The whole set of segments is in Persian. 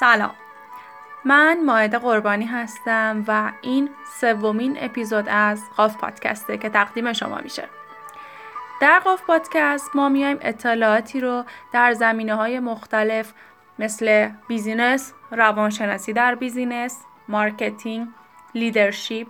سلام. من مائده قربانی هستم و این سومین اپیزود از قاف پادکسته که تقدیم شما میشه. در قاف پادکست ما میایم اطلاعاتی رو در زمینه های مختلف مثل business، روانشناسی در business، marketing، leadership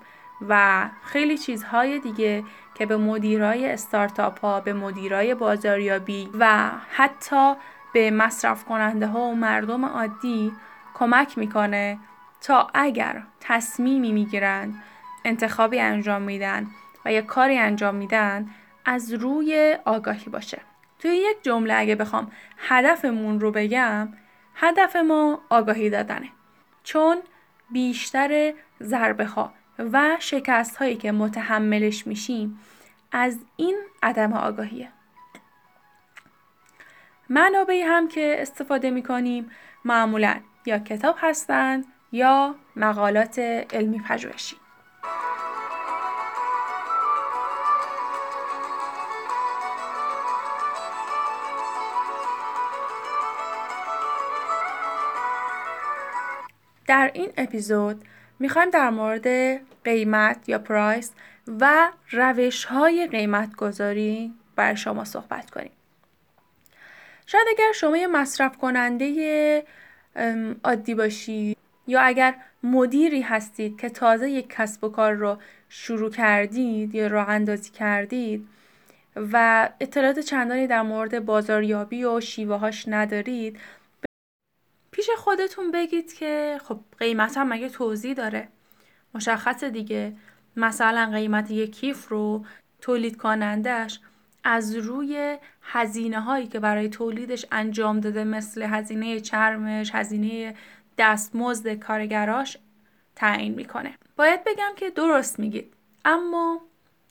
و خیلی چیزهای دیگه که به مدیرای استارتاپ ها، به مدیرای بازاریابی و حتی به مصرف کننده ها و مردم عادی کمک می‌کنه تا اگر تصمیمی می‌گیرند انتخابی انجام میدن و یا کاری انجام میدن از روی آگاهی باشه. توی یک جمله اگه بخوام هدفمون رو بگم هدف ما آگاهی دادنه. چون بیشتر ضربه ها و شکست هایی که متحملش میشیم از این عدم آگاهیه. منابعی هم که استفاده می‌کنیم معمولا یا کتاب هستند یا مقالات علمی پژوهشی در این اپیزود می‌خوایم در مورد قیمت یا پرایس و روش های قیمت گذاری بر شما صحبت کنیم. شاید اگر شما یه مصرف کننده عادی باشید یا اگر مدیری هستید که تازه یک کسب و کار رو شروع کردید یا راه اندازی کردید و اطلاعات چندانی در مورد بازاریابی و شیوه هاش ندارید پیش خودتون بگید که خب قیمت هم مگه توضیح داره؟ مشخص دیگه. مثلا قیمت یک کیف رو تولید کنندش از روی هزینه هایی که برای تولیدش انجام داده مثل هزینه چرمش، هزینه دستمزد کارگراش تعیین می‌کنه. باید بگم که درست میگید اما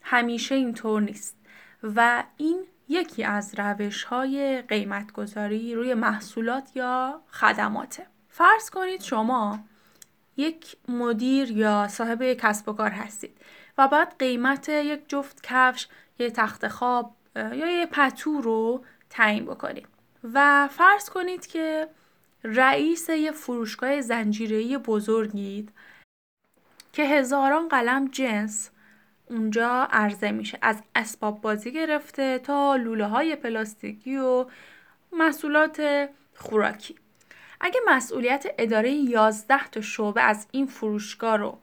همیشه اینطور نیست و این یکی از روش های قیمت گذاری روی محصولات یا خدماته. فرض کنید شما یک مدیر یا صاحب یک کسب و کار هستید و بعد قیمت یک جفت کفش، یک تخت خواب یا یه پتو رو تعیین بکنید. و فرض کنید که رئیس یه فروشگاه زنجیره‌ای بزرگید که هزاران قلم جنس اونجا عرضه میشه. از اسباب بازی گرفته تا لوله های پلاستیکی و محصولات خوراکی. اگه مسئولیت اداره 11 تا شعبه از این فروشگاه رو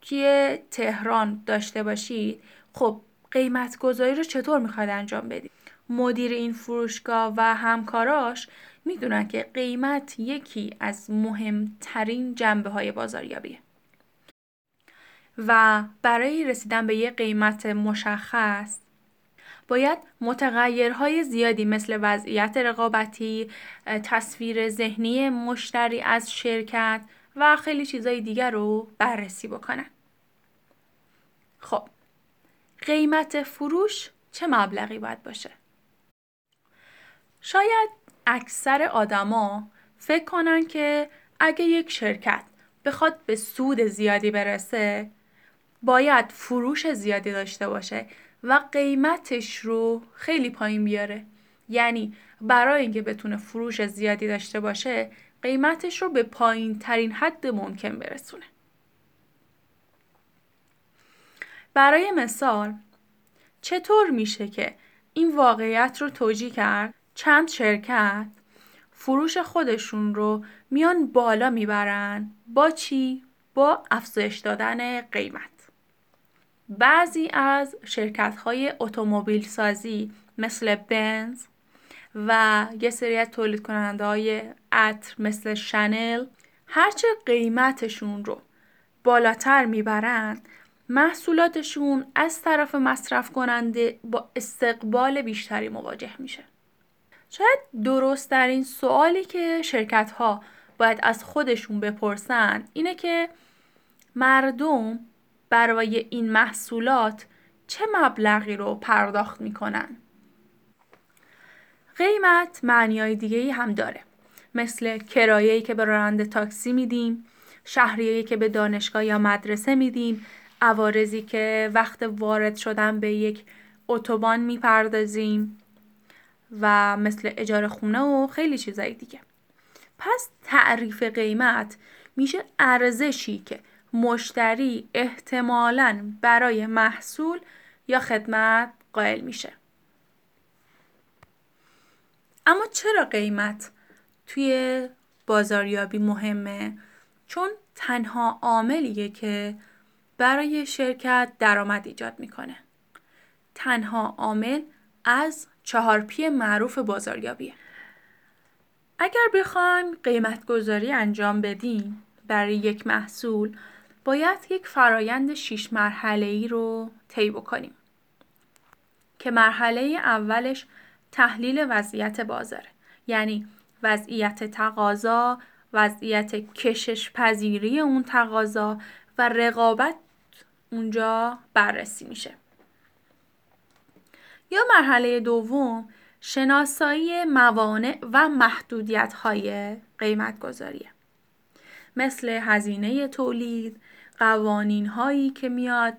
توی تهران داشته باشید خب قیمت گذاری رو چطور می‌خواد انجام بدید مدیر این فروشگاه و همکاراش می‌دونن که قیمت یکی از مهمترین جنبه های بازاریابیه و برای رسیدن به یک قیمت مشخص باید متغیرهای زیادی مثل وضعیت رقابتی، تصویر ذهنی مشتری از شرکت و خیلی چیزهای دیگر رو بررسی بکنن. خب قیمت فروش چه مبلغی باید باشه؟ شاید اکثر آدما فکر کنن که اگه یک شرکت بخواد به سود زیادی برسه باید فروش زیادی داشته باشه و قیمتش رو خیلی پایین بیاره یعنی برای اینکه بتونه فروش زیادی داشته باشه قیمتش رو به پایین ترین حد ممکن برسونه برای مثال چطور میشه که این واقعیت رو توجیه کرد چند شرکت فروش خودشون رو میان بالا می‌برن با چی؟ با افزایش دادن قیمت بعضی از شرکت های اتومبیل سازی مثل بنز و یه سری از تولید کننده های عطر مثل شنل هرچه قیمتشون رو بالاتر می‌برن محصولاتشون از طرف مصرف کننده با استقبال بیشتری مواجه میشه. شاید درست در این سوالی که شرکت ها باید از خودشون بپرسن اینه که مردم برای این محصولات چه مبلغی رو پرداخت می‌کنن؟ قیمت معنیای دیگه هم داره مثل کرایه‌ای که به راننده تاکسی میدیم شهریه‌ای که به دانشگاه یا مدرسه میدیم عوارضی که وقت وارد شدن به یک اتوبان می‌پردازیم و مثل اجاره خونه و خیلی چیزایی دیگه پس تعریف قیمت میشه ارزشی که مشتری احتمالاً برای محصول یا خدمت قائل میشه. اما چرا قیمت توی بازاریابی مهمه؟ چون تنها عاملیه که برای شرکت درآمد ایجاد می‌کنه. تنها عامل از چهار پی معروف بازاریابیه. اگر بخوایم قیمت گذاری انجام بدیم برای یک محصول باید یک فرایند شیش مرحله ای رو طی بکنیم که مرحله اولش تحلیل وضعیت بازاره یعنی وضعیت تقاضا وضعیت کشش پذیری اون تقاضا و رقابت اونجا بررسی میشه. یا مرحله دوم شناسایی موانع و محدودیت های قیمت گذاریه مثل هزینه تولید قوانین هایی که میاد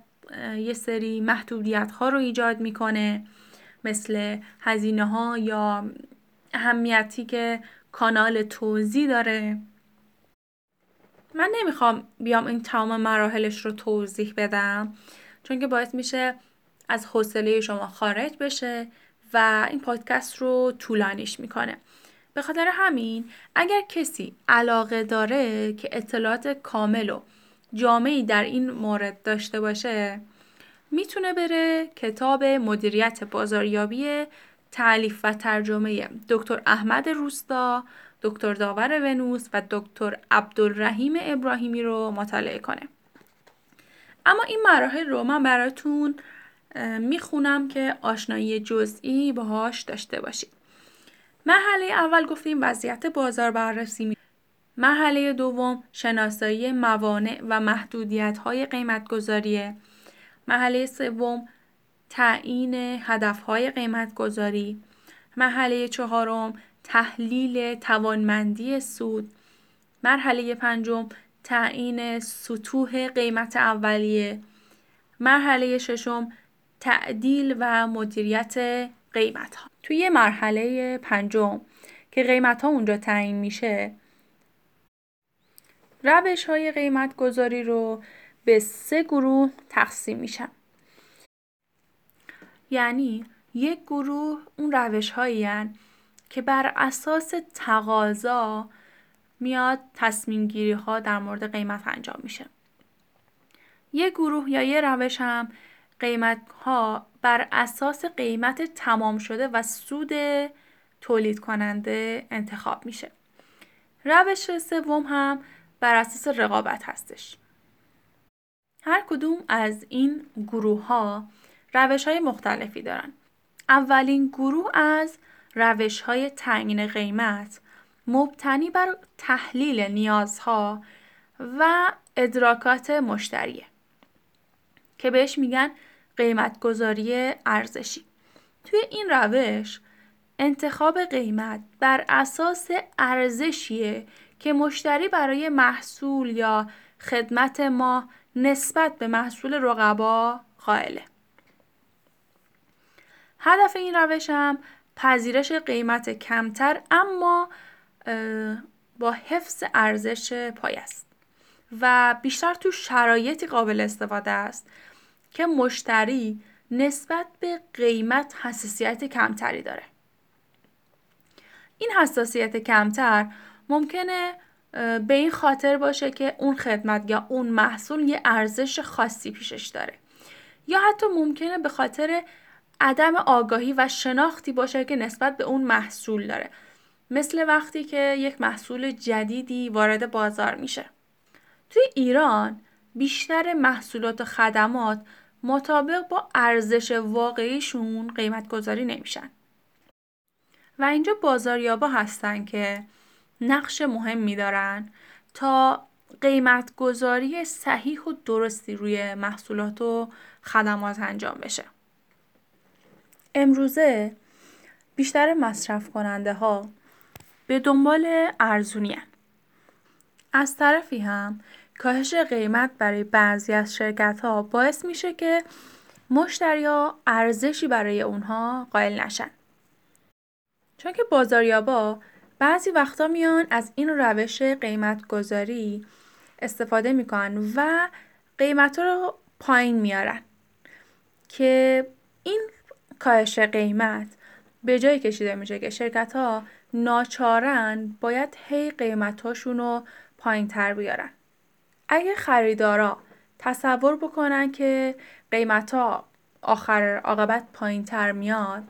یه سری محدودیت ها رو ایجاد می‌کنه مثل هزینه ها یا اهمیتی که کانال توزیع داره. من نمی‌خوام بیام این تمام مراحلش رو توضیح بدم چون که باعث میشه از حوصله شما خارج بشه و این پادکست رو طولانیش می‌کنه. به خاطر همین اگر کسی علاقه داره که اطلاعات کامل و جامعی در این مورد داشته باشه می‌تونه بره کتاب مدیریت بازاریابی تعلیف و ترجمه دکتر احمد روستا، دکتر داور ونوس و دکتر عبدالرحیم ابراهیمی رو مطالعه کنه. اما این مراحل رو من براتون می‌خونم که آشنایی جزئی باهاش داشته باشید. مرحله اول گفتیم وضعیت بازار بررسی مرحله دوم شناسایی موانع و محدودیت های. مرحله سوم تعیین هدف های قیمت گذاری. مرحله چهارم تحلیل توانمندی سود. مرحله پنجم تعیین سطوح قیمت اولیه. مرحله ششم تعدیل و مدیریت قیمت ها. توی مرحله پنجم که قیمت ها اونجا تعیین میشه روش های قیمت گذاری رو به سه گروه تقسیم میشن. یعنی یک گروه اون روش هایی که بر اساس تقاضا میاد تصمیم گیری ها در مورد قیمت انجام میشه. یک گروه یا یه روش هم قیمت ها بر اساس قیمت تمام شده و سود تولید کننده انتخاب میشه. روش سوم هم بر اساس رقابت هستش. هر کدوم از این گروه ها روش های مختلفی دارن. اولین گروه از روش های تعیین قیمت مبتنی بر تحلیل نیازها و ادراکات مشتریه که بهش میگن قیمت گذاری ارزشی. توی این روش انتخاب قیمت بر اساس ارزشیه که مشتری برای محصول یا خدمت ما نسبت به محصول رقبا قائله. هدف این روش هم پذیرش قیمت کمتر اما با حفظ ارزش پای است و بیشتر تو شرایطی قابل استفاده است که مشتری نسبت به قیمت حساسیت کمتری داره. این حساسیت کمتر ممکنه به این خاطر باشه که اون خدمت یا اون محصول یه ارزش خاصی پیشش داره یا حتی ممکنه به خاطر عدم آگاهی و شناختی باشه که نسبت به اون محصول داره. مثل وقتی که یک محصول جدیدی وارد بازار میشه. توی ایران بیشتر محصولات و خدمات مطابق با ارزش واقعیشون قیمت گذاری نمیشن. و اینجا بازاریابا هستن که نقش مهمی دارن تا قیمت گذاری صحیح و درستی روی محصولات و خدمات انجام بشه. امروزه بیشتر مصرف کننده ها به دنبال ارزونی از طرفی هم کاهش قیمت برای بعضی از شرکت ها باعث میشه که مشتری ها ارزشی برای اونها قائل نشن. چون که بازاریابا بعضی وقتا میان از این روش قیمت گذاری استفاده می‌کنن و قیمت رو پایین میارن که این کاهش قیمت به جای کشیده میشه که شرکت ها ناچارن باید هی قیمتاشون رو پایین تر بیارن. اگه خریدارا تصور بکنن که قیمت ها آخر عاقبت پایین تر میاد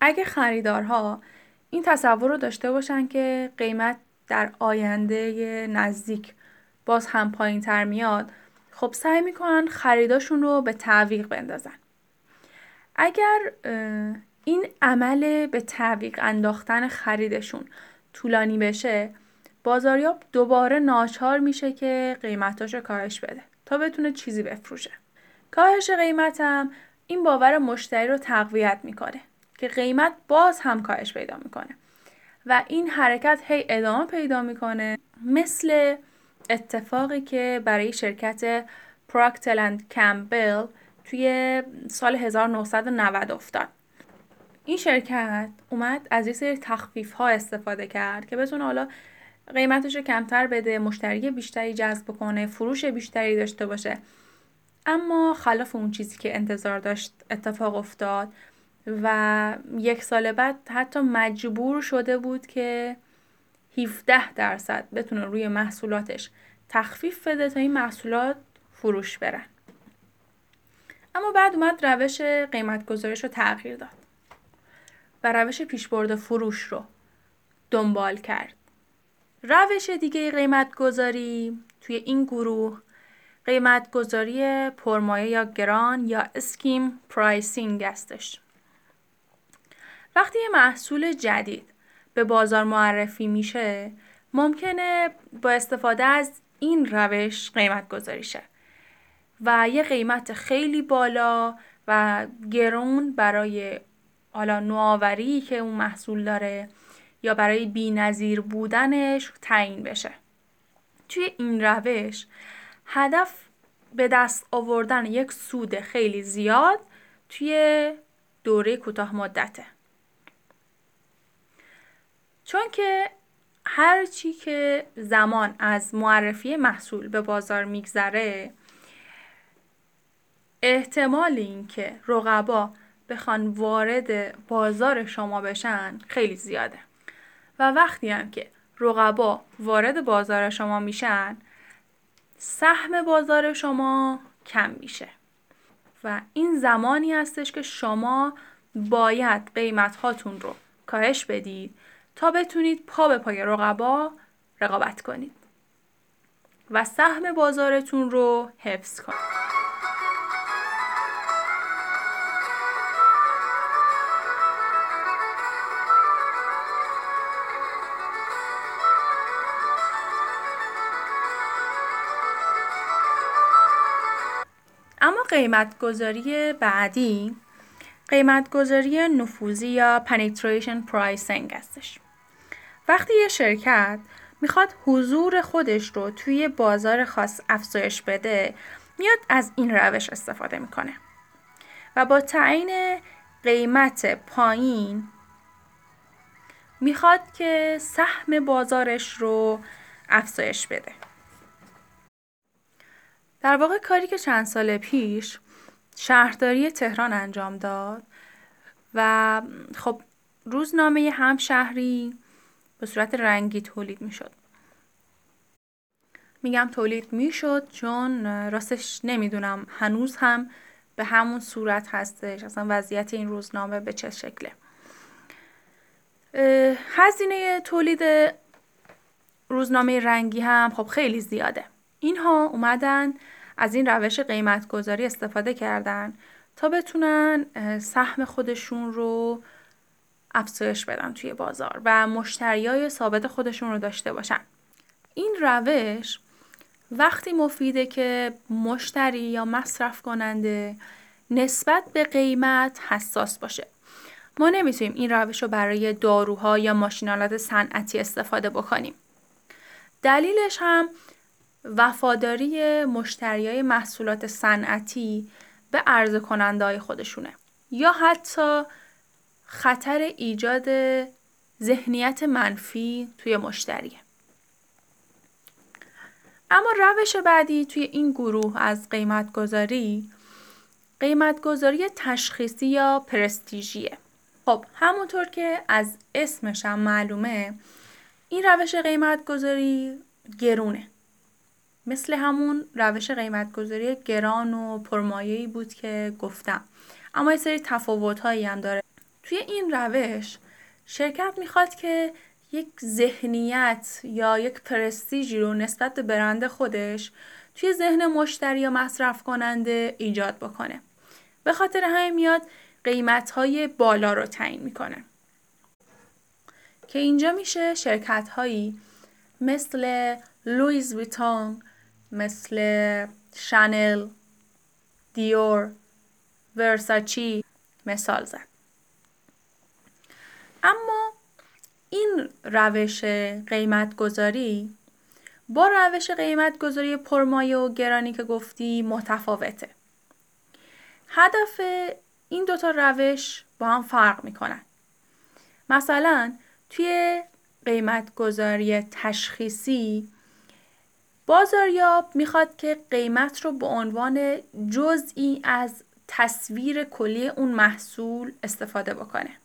اگه خریدارها این تصور رو داشته باشن که قیمت در آینده نزدیک باز هم پایین تر میاد خب سعی می‌کنن خریداشون رو به تعویق بندازن اگر این عمل به تعویق انداختن خریدشون طولانی بشه بازاریاب دوباره ناچار میشه که قیمتاشو کاهش بده تا بتونه چیزی بفروشه. کاهش قیمتم این باور مشتری رو تقویت می‌کنه که قیمت باز هم کاهش پیدا می‌کنه و این حرکت هی ادامه پیدا می‌کنه مثل اتفاقی که برای شرکت پراکتلند کمبل توی سال 1990 افتاد. این شرکت اومد از یه سری تخفیف ها استفاده کرد که بتونه حالا قیمتش رو کمتر بده مشتری بیشتری جذب کنه فروش بیشتری داشته باشه. اما خلاف اون چیزی که انتظار داشت اتفاق افتاد و یک سال بعد حتی مجبور شده بود که 17 درصد بتونه روی محصولاتش تخفیف بده تا این محصولات فروش برن. اما بعد اومد روش قیمت گذاریش رو تغییر داد و روش پیشبرد فروش رو دنبال کرد. روش دیگه قیمت گذاری توی این گروه قیمت گذاری پرمایه یا گران یا skim pricing هستش. وقتی یه محصول جدید به بازار معرفی میشه ممکنه با استفاده از این روش قیمت گذاری شه و یه قیمت خیلی بالا و گرون برای حالا نوآوری که اون محصول داره یا برای بینظیر بودنش تعیین بشه. توی این روش هدف به دست آوردن یک سود خیلی زیاد توی دوره کوتاه مدته. چون که هر چی که زمان از معرفی محصول به بازار میگذره احتمال اینکه رقبا بخوان وارد بازار شما بشن خیلی زیاده. و وقتی هم که رقبا وارد بازار شما میشن سهم بازار شما کم میشه. و این زمانی هستش که شما باید قیمت هاتون رو کاهش بدید تا بتونید پا به پای رقبا رقابت کنید. و سهم بازارتون رو حفظ کنید. اما قیمت گذاری بعدی قیمت گذاری نفوذی یا penetration pricing هستش. وقتی یه شرکت می‌خواد حضور خودش رو توی بازار خاص افزایش بده میاد از این روش استفاده می‌کنه و با تعیین قیمت پایین می‌خواد که سهم بازارش رو افزایش بده در واقع کاری که چند سال پیش شهرداری تهران انجام داد و خب روزنامه همشهری به صورت رنگی تولید می شد. میگم تولید می شد چون راستش نمی‌دونم هنوز هم به همون صورت هستش. اصلا وضعیت این روزنامه به چه شکله؟ هزینه تولید روزنامه رنگی هم خب خیلی زیاده. اینها اومدن از این روش قیمت گذاری استفاده کردن تا بتونن سهم خودشون رو افزایش بدن توی بازار و مشتریای ثابت خودشون رو داشته باشن. این روش وقتی مفیده که مشتری یا مصرف کننده نسبت به قیمت حساس باشه. ما نمی‌تونیم این روش رو برای داروها یا ماشینالات صنعتی استفاده بکنیم. دلیلش هم وفاداری مشتریای محصولات صنعتی به عرضه کننده خودشونه. یا حتی خطر ایجاد ذهنیت منفی توی مشتریه. اما روش بعدی توی این گروه از قیمت گذاری قیمت گذاری تشخیصی یا پرستیژیه. خب همونطور که از اسمش هم معلومه این روش قیمت گذاری گرونه. مثل همون روش قیمت گذاری گران و پرمایه‌ای بود که گفتم. اما یه سری تفاوت هایی هم داره. توی این روش شرکت می‌خواد که یک ذهنیت یا یک پرستیژی رو نسبت به برند خودش توی ذهن مشتری یا مصرف کننده ایجاد بکنه. به خاطر همین میاد قیمت های بالا رو تعیین می‌کنه. که اینجا میشه شرکت هایی مثل لویز ویتون مثل شانل دیور ورساچی مثال زد. اما این روش قیمت گذاری با روش قیمت گذاری پرمایه و گرانی که گفتی متفاوته. هدف این دوتا روش با هم فرق می‌کنن. مثلا توی قیمت گذاری تشخیصی بازاریاب می‌خواد که قیمت رو به عنوان جزئی از تصویر کلی اون محصول استفاده بکنه.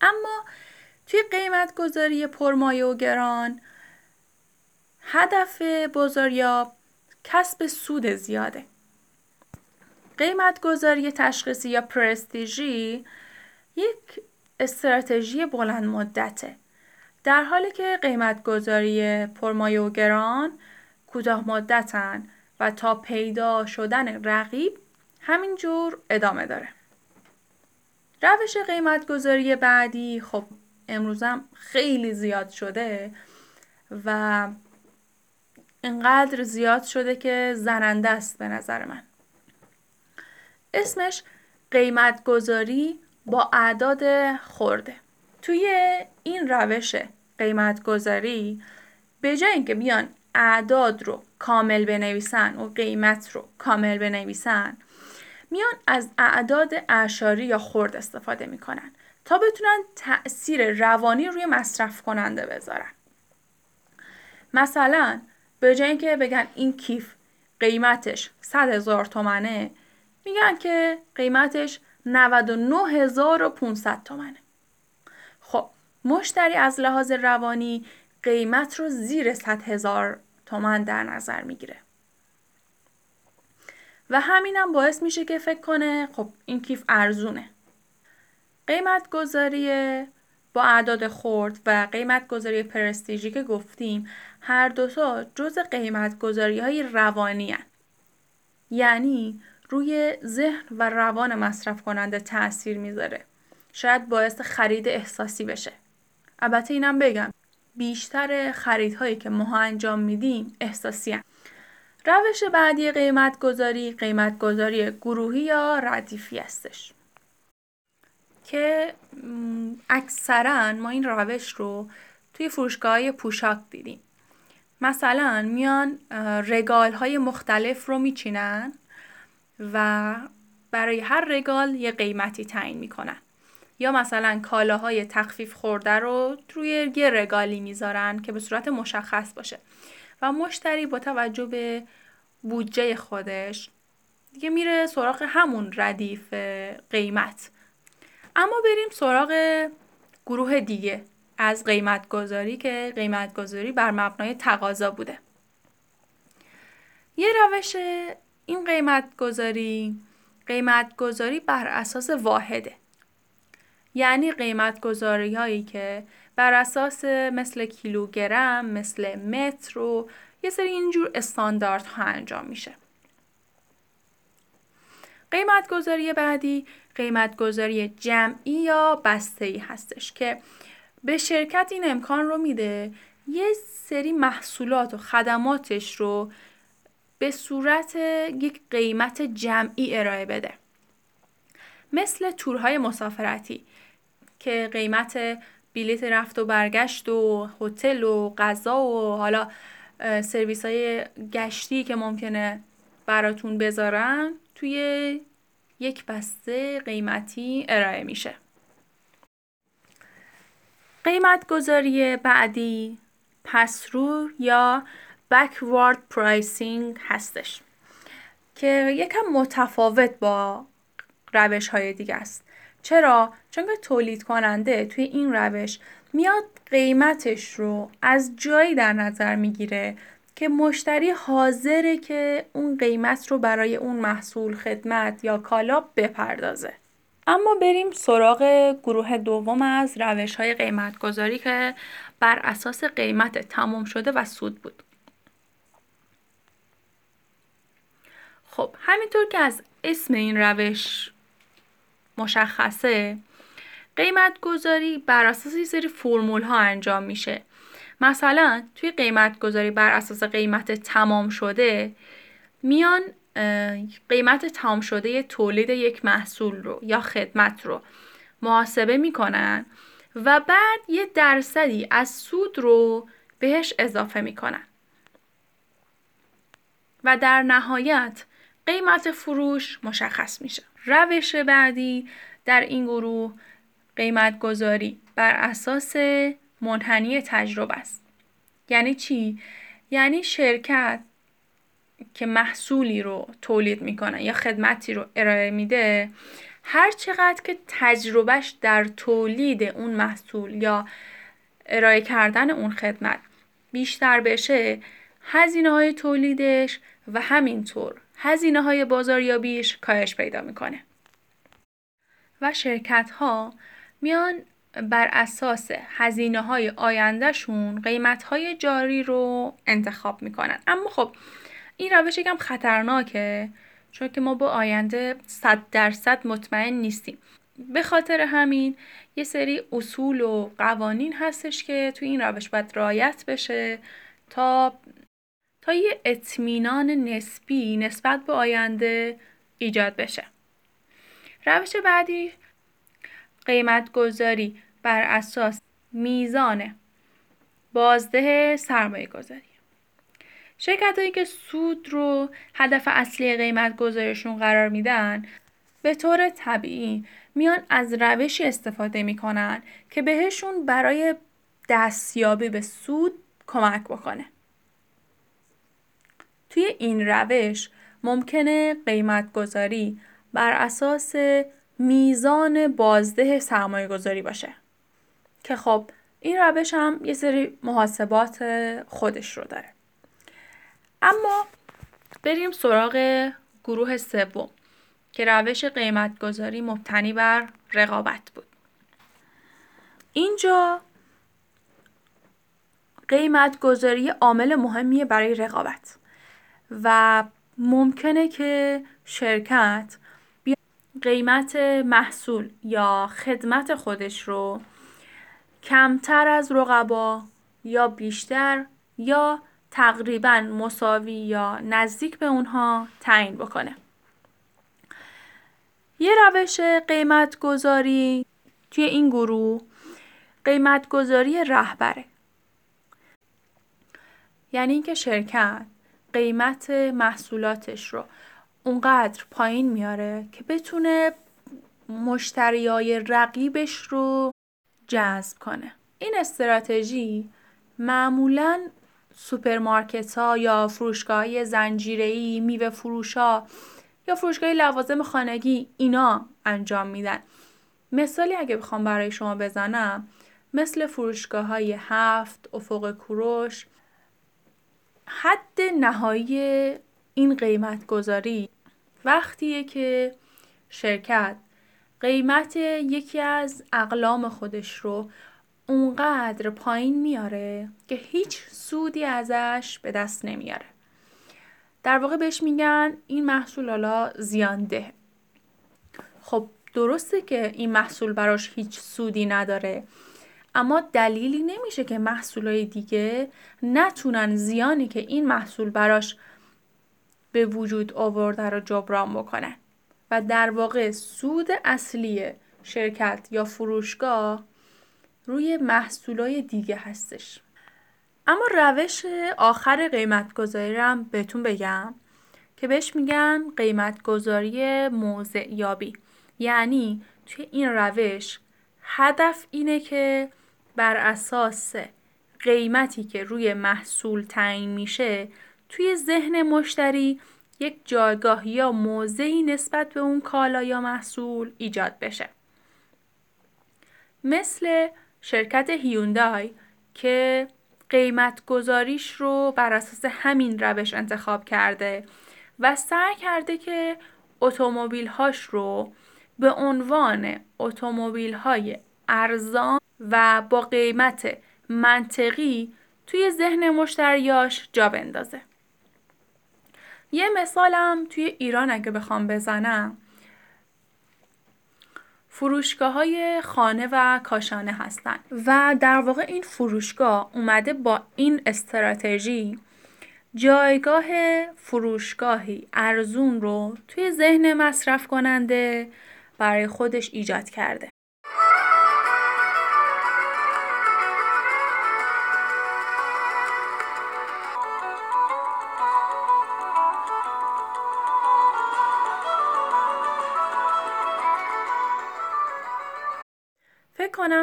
اما توی قیمت گذاری پرمایه و گران هدف بازاریاب کسب سود زیاده. قیمت گذاری تشخیصی یا پرستیژی یک استراتژی بلند مدته در حالی که قیمت گذاری پرمایه و گران کوتاه مدتن و تا پیدا شدن رقیب همینجور ادامه داره. روش قیمت گذاری بعدی خب امروزم خیلی زیاد شده و اینقدر زیاد شده که زننده است به نظر من. اسمش قیمت گذاری با اعداد خورده توی این روش قیمت گذاری به جای اینکه بیان اعداد رو کامل بنویسن و قیمت رو کامل بنویسن میان از اعداد اعشاری یا خرد استفاده می‌کنن تا بتونن تاثیر روانی روی مصرف کننده بذارن. مثلا به جای اینکه بگن این کیف قیمتش 100 هزار تومنه میگن که قیمتش 99500 تومنه. مشتری از لحاظ روانی قیمت رو زیر 100 هزار تومن در نظر می‌گیره. و همینم باعث میشه که فکر کنه خب این کیف ارزونه. قیمت گذاری با اعداد خورد و قیمت گذاری پرستیژی که گفتیم هر دوتا جز قیمت گذاری های روانی هن. یعنی روی ذهن و روان مصرف کننده تاثیر می‌ذاره. شاید باعث خرید احساسی بشه. البته اینم بگم بیشتر خریدهایی که ما انجام میدیم احساسی هن. روش بعدی قیمت گذاری قیمت گذاری گروهی یا ردیفی هستش. که اکثرا ما این روش رو توی فروشگاه پوشاک دیدیم. مثلا میان رگال های مختلف رو میچینن و برای هر رگال یه قیمتی تعیین می‌کنن. یا مثلا کالاهای تخفیف خورده رو روی یه رگالی می‌ذارن که به صورت مشخص باشه. و مشتری با توجه به بودجه خودش دیگه میره سراغ همون ردیف قیمت. اما بریم سراغ گروه دیگه از قیمت گذاری که قیمت گذاری بر مبنای تقاضا بوده. یه روش این قیمت گذاری قیمت گذاری بر اساس واحده. یعنی قیمت گذاری هایی که بر اساس مثل کیلوگرم مثل متر و یه سری اینجور استاندارد ها انجام میشه. قیمت گذاری بعدی قیمت گذاری جمعی یا بسته ای هستش که به شرکت این امکان رو میده یه سری محصولات و خدماتش رو به صورت یک قیمت جمعی ارائه بده. مثل تورهای مسافرتی. که قیمت بلیت رفت و برگشت و هتل و غذا و حالا سرویس های گشتی که ممکنه براتون بذارن توی یک بسته قیمتی ارائه میشه. قیمت گذاری بعدی پسرو یا backward pricing هستش که یکم متفاوت با روش های دیگه است. چرا؟ چون که تولید کننده توی این روش میاد قیمتش رو از جایی در نظر می‌گیره که مشتری حاضره که اون قیمت رو برای اون محصول خدمت یا کالا بپردازه اما بریم سراغ گروه دوم از روش های قیمت گذاری که بر اساس قیمت تمام شده و سود بود خب همینطور که از اسم این روش مشخصه. قیمت گذاری بر اساس یه سری فرمول ها انجام میشه. مثلا توی قیمت گذاری بر اساس قیمت تمام شده میان قیمت تمام شده تولید یک محصول رو یا خدمت رو محاسبه می‌کنن و بعد یه درصدی از سود رو بهش اضافه می‌کنن. و در نهایت قیمت فروش مشخص میشه. روش بعدی در این گروه قیمت گذاری بر اساس منحنی تجربه است. یعنی چی؟ یعنی شرکت که محصولی رو تولید می‌کنه یا خدمتی رو ارائه میده هر چقدر که تجربهش در تولید اون محصول یا ارائه کردن اون خدمت بیشتر بشه هزینه های تولیدش و همینطور هزینه های بازاریابیش کاهش پیدا می‌کنه. و شرکت ها میان بر اساس هزینه های آیندهشون قیمت های جاری رو انتخاب می‌کنن. اما خب این روش یکم خطرناکه چون که ما با آینده صد درصد مطمئن نیستیم. به خاطر همین یه سری اصول و قوانین هستش که توی این روش باید رایت بشه تا تا یه اطمینان نسبی نسبت به آینده ایجاد بشه روش بعدی قیمت گذاری بر اساس میزان بازده سرمایه گذاری شرکت هایی که سود رو هدف اصلی قیمت گذارشون قرار میدن به طور طبیعی میان از روشی استفاده می‌کنن که بهشون برای دستیابی به سود کمک بکنه. توی این روش ممکنه قیمت گذاری بر اساس میزان بازده سرمایه گذاری باشه. که خب این روش هم یه سری محاسبات خودش رو داره. اما بریم سراغ گروه سوم که روش قیمت گذاری مبتنی بر رقابت بود. اینجا قیمت گذاری عامل مهمیه برای رقابت. و ممکنه که شرکت قیمت محصول یا خدمت خودش رو کمتر از رقبا یا بیشتر یا تقریبا مساوی یا نزدیک به اونها تعیین بکنه. یه روش قیمت گذاری توی این گروه قیمت گذاری رهبره. یعنی اینکه شرکت قیمت محصولاتش رو اونقدر پایین میاره که بتونه مشتریای رقیبش رو جذب کنه. این استراتژی معمولا سوپرمارکت ها یا فروشگاه زنجیره میوه فروش ها یا فروشگاه لوازم خانگی اینا انجام میدن. مثالی اگه بخوام برای شما بزنم مثل فروشگاه های هفت، افق کوروش حد نهایی این قیمت گذاری وقتیه که شرکت قیمت یکی از اقلام خودش رو اونقدر پایین میاره که هیچ سودی ازش به دست نمیاره. در واقع بهش میگن این محصول حالا زیانده. خب درسته که این محصول براش هیچ سودی نداره. اما دلیلی نمیشه که محصولای دیگه نتونن زیانی که این محصول براش به وجود آورده رو جبران بکنن. و در واقع سود اصلی شرکت یا فروشگاه روی محصولای دیگه هستش. اما روش آخر قیمت گذاری بهتون بگم که بهش میگن قیمت گذاری موضع یابی یعنی توی این روش هدف اینه که بر اساس قیمتی که روی محصول تعیین میشه توی ذهن مشتری یک جایگاه یا موضعی نسبت به اون کالا یا محصول ایجاد بشه. مثل شرکت هیوندای که قیمت گذاریش رو بر اساس همین روش انتخاب کرده و سعی کرده که اتومبیل هاش رو به عنوان اتومبیل های ارزان و با قیمت منطقی توی ذهن مشتریاش جا بندازه. یه مثالم توی ایران اگه بخوام بزنم فروشگاه های خانه و کاشانه هستن و در واقع این فروشگاه اومده با این استراتژی جایگاه فروشگاهی ارزون رو توی ذهن مصرف کننده برای خودش ایجاد کرده.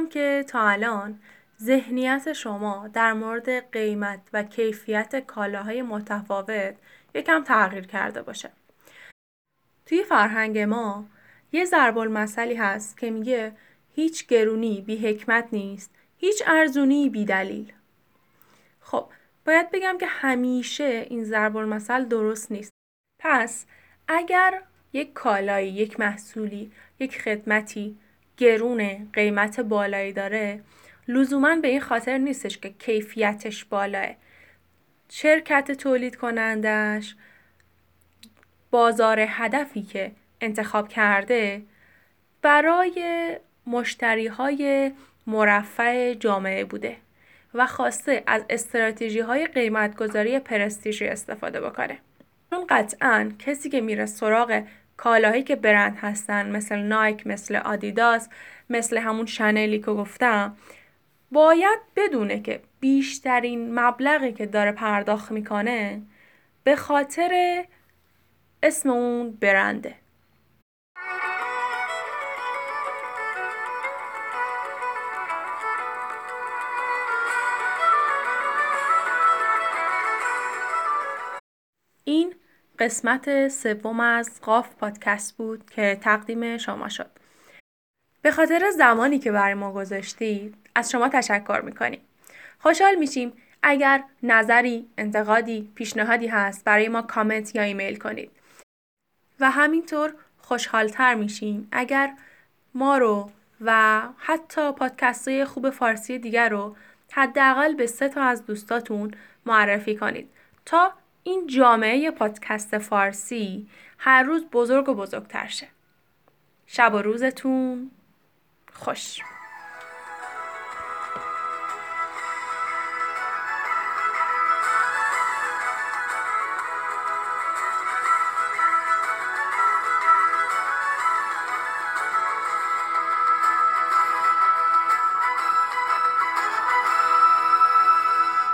که تا الان ذهنیت شما در مورد قیمت و کیفیت کالاهای متفاوت یکم تغییر کرده باشه. توی فرهنگ ما یه ضرب المثلی هست که میگه هیچ گرونی بی حکمت نیست، هیچ ارزونی بی دلیل. خب باید بگم که همیشه این ضرب المثل درست نیست. پس اگر یک کالایی، یک محصولی، یک خدمتی گرونه قیمت بالایی داره لزوما به این خاطر نیستش که کیفیتش بالاه شرکت تولید کنندش بازار هدفی که انتخاب کرده برای مشتری های مرفع جامعه بوده و خواسته از استراتژی های قیمتگذاری پرستیژی استفاده بکنه. چون قطعا کسی که میره سراغ کالاهایی که برند هستن مثل نایک مثل آدیداس مثل همون شنلی که گفتم باید بدونه که بیشترین مبلغی که داره پرداخت می‌کنه به خاطر اسم اون برنده. قسمت سوم از قاف پادکست بود که تقدیم شما شد. به خاطر زمانی که برای ما گذاشتید از شما تشکر می‌کنیم. خوشحال میشیم اگر نظری، انتقادی، پیشنهادی هست برای ما کامنت یا ایمیل کنید. و همینطور خوشحالتر میشیم اگر ما رو و حتی پادکست های خوب فارسی دیگر رو حداقل به سه تا از دوستاتون معرفی کنید تا این جامعه پادکست فارسی هر روز بزرگ و بزرگتر شه. شب و روزتون خوش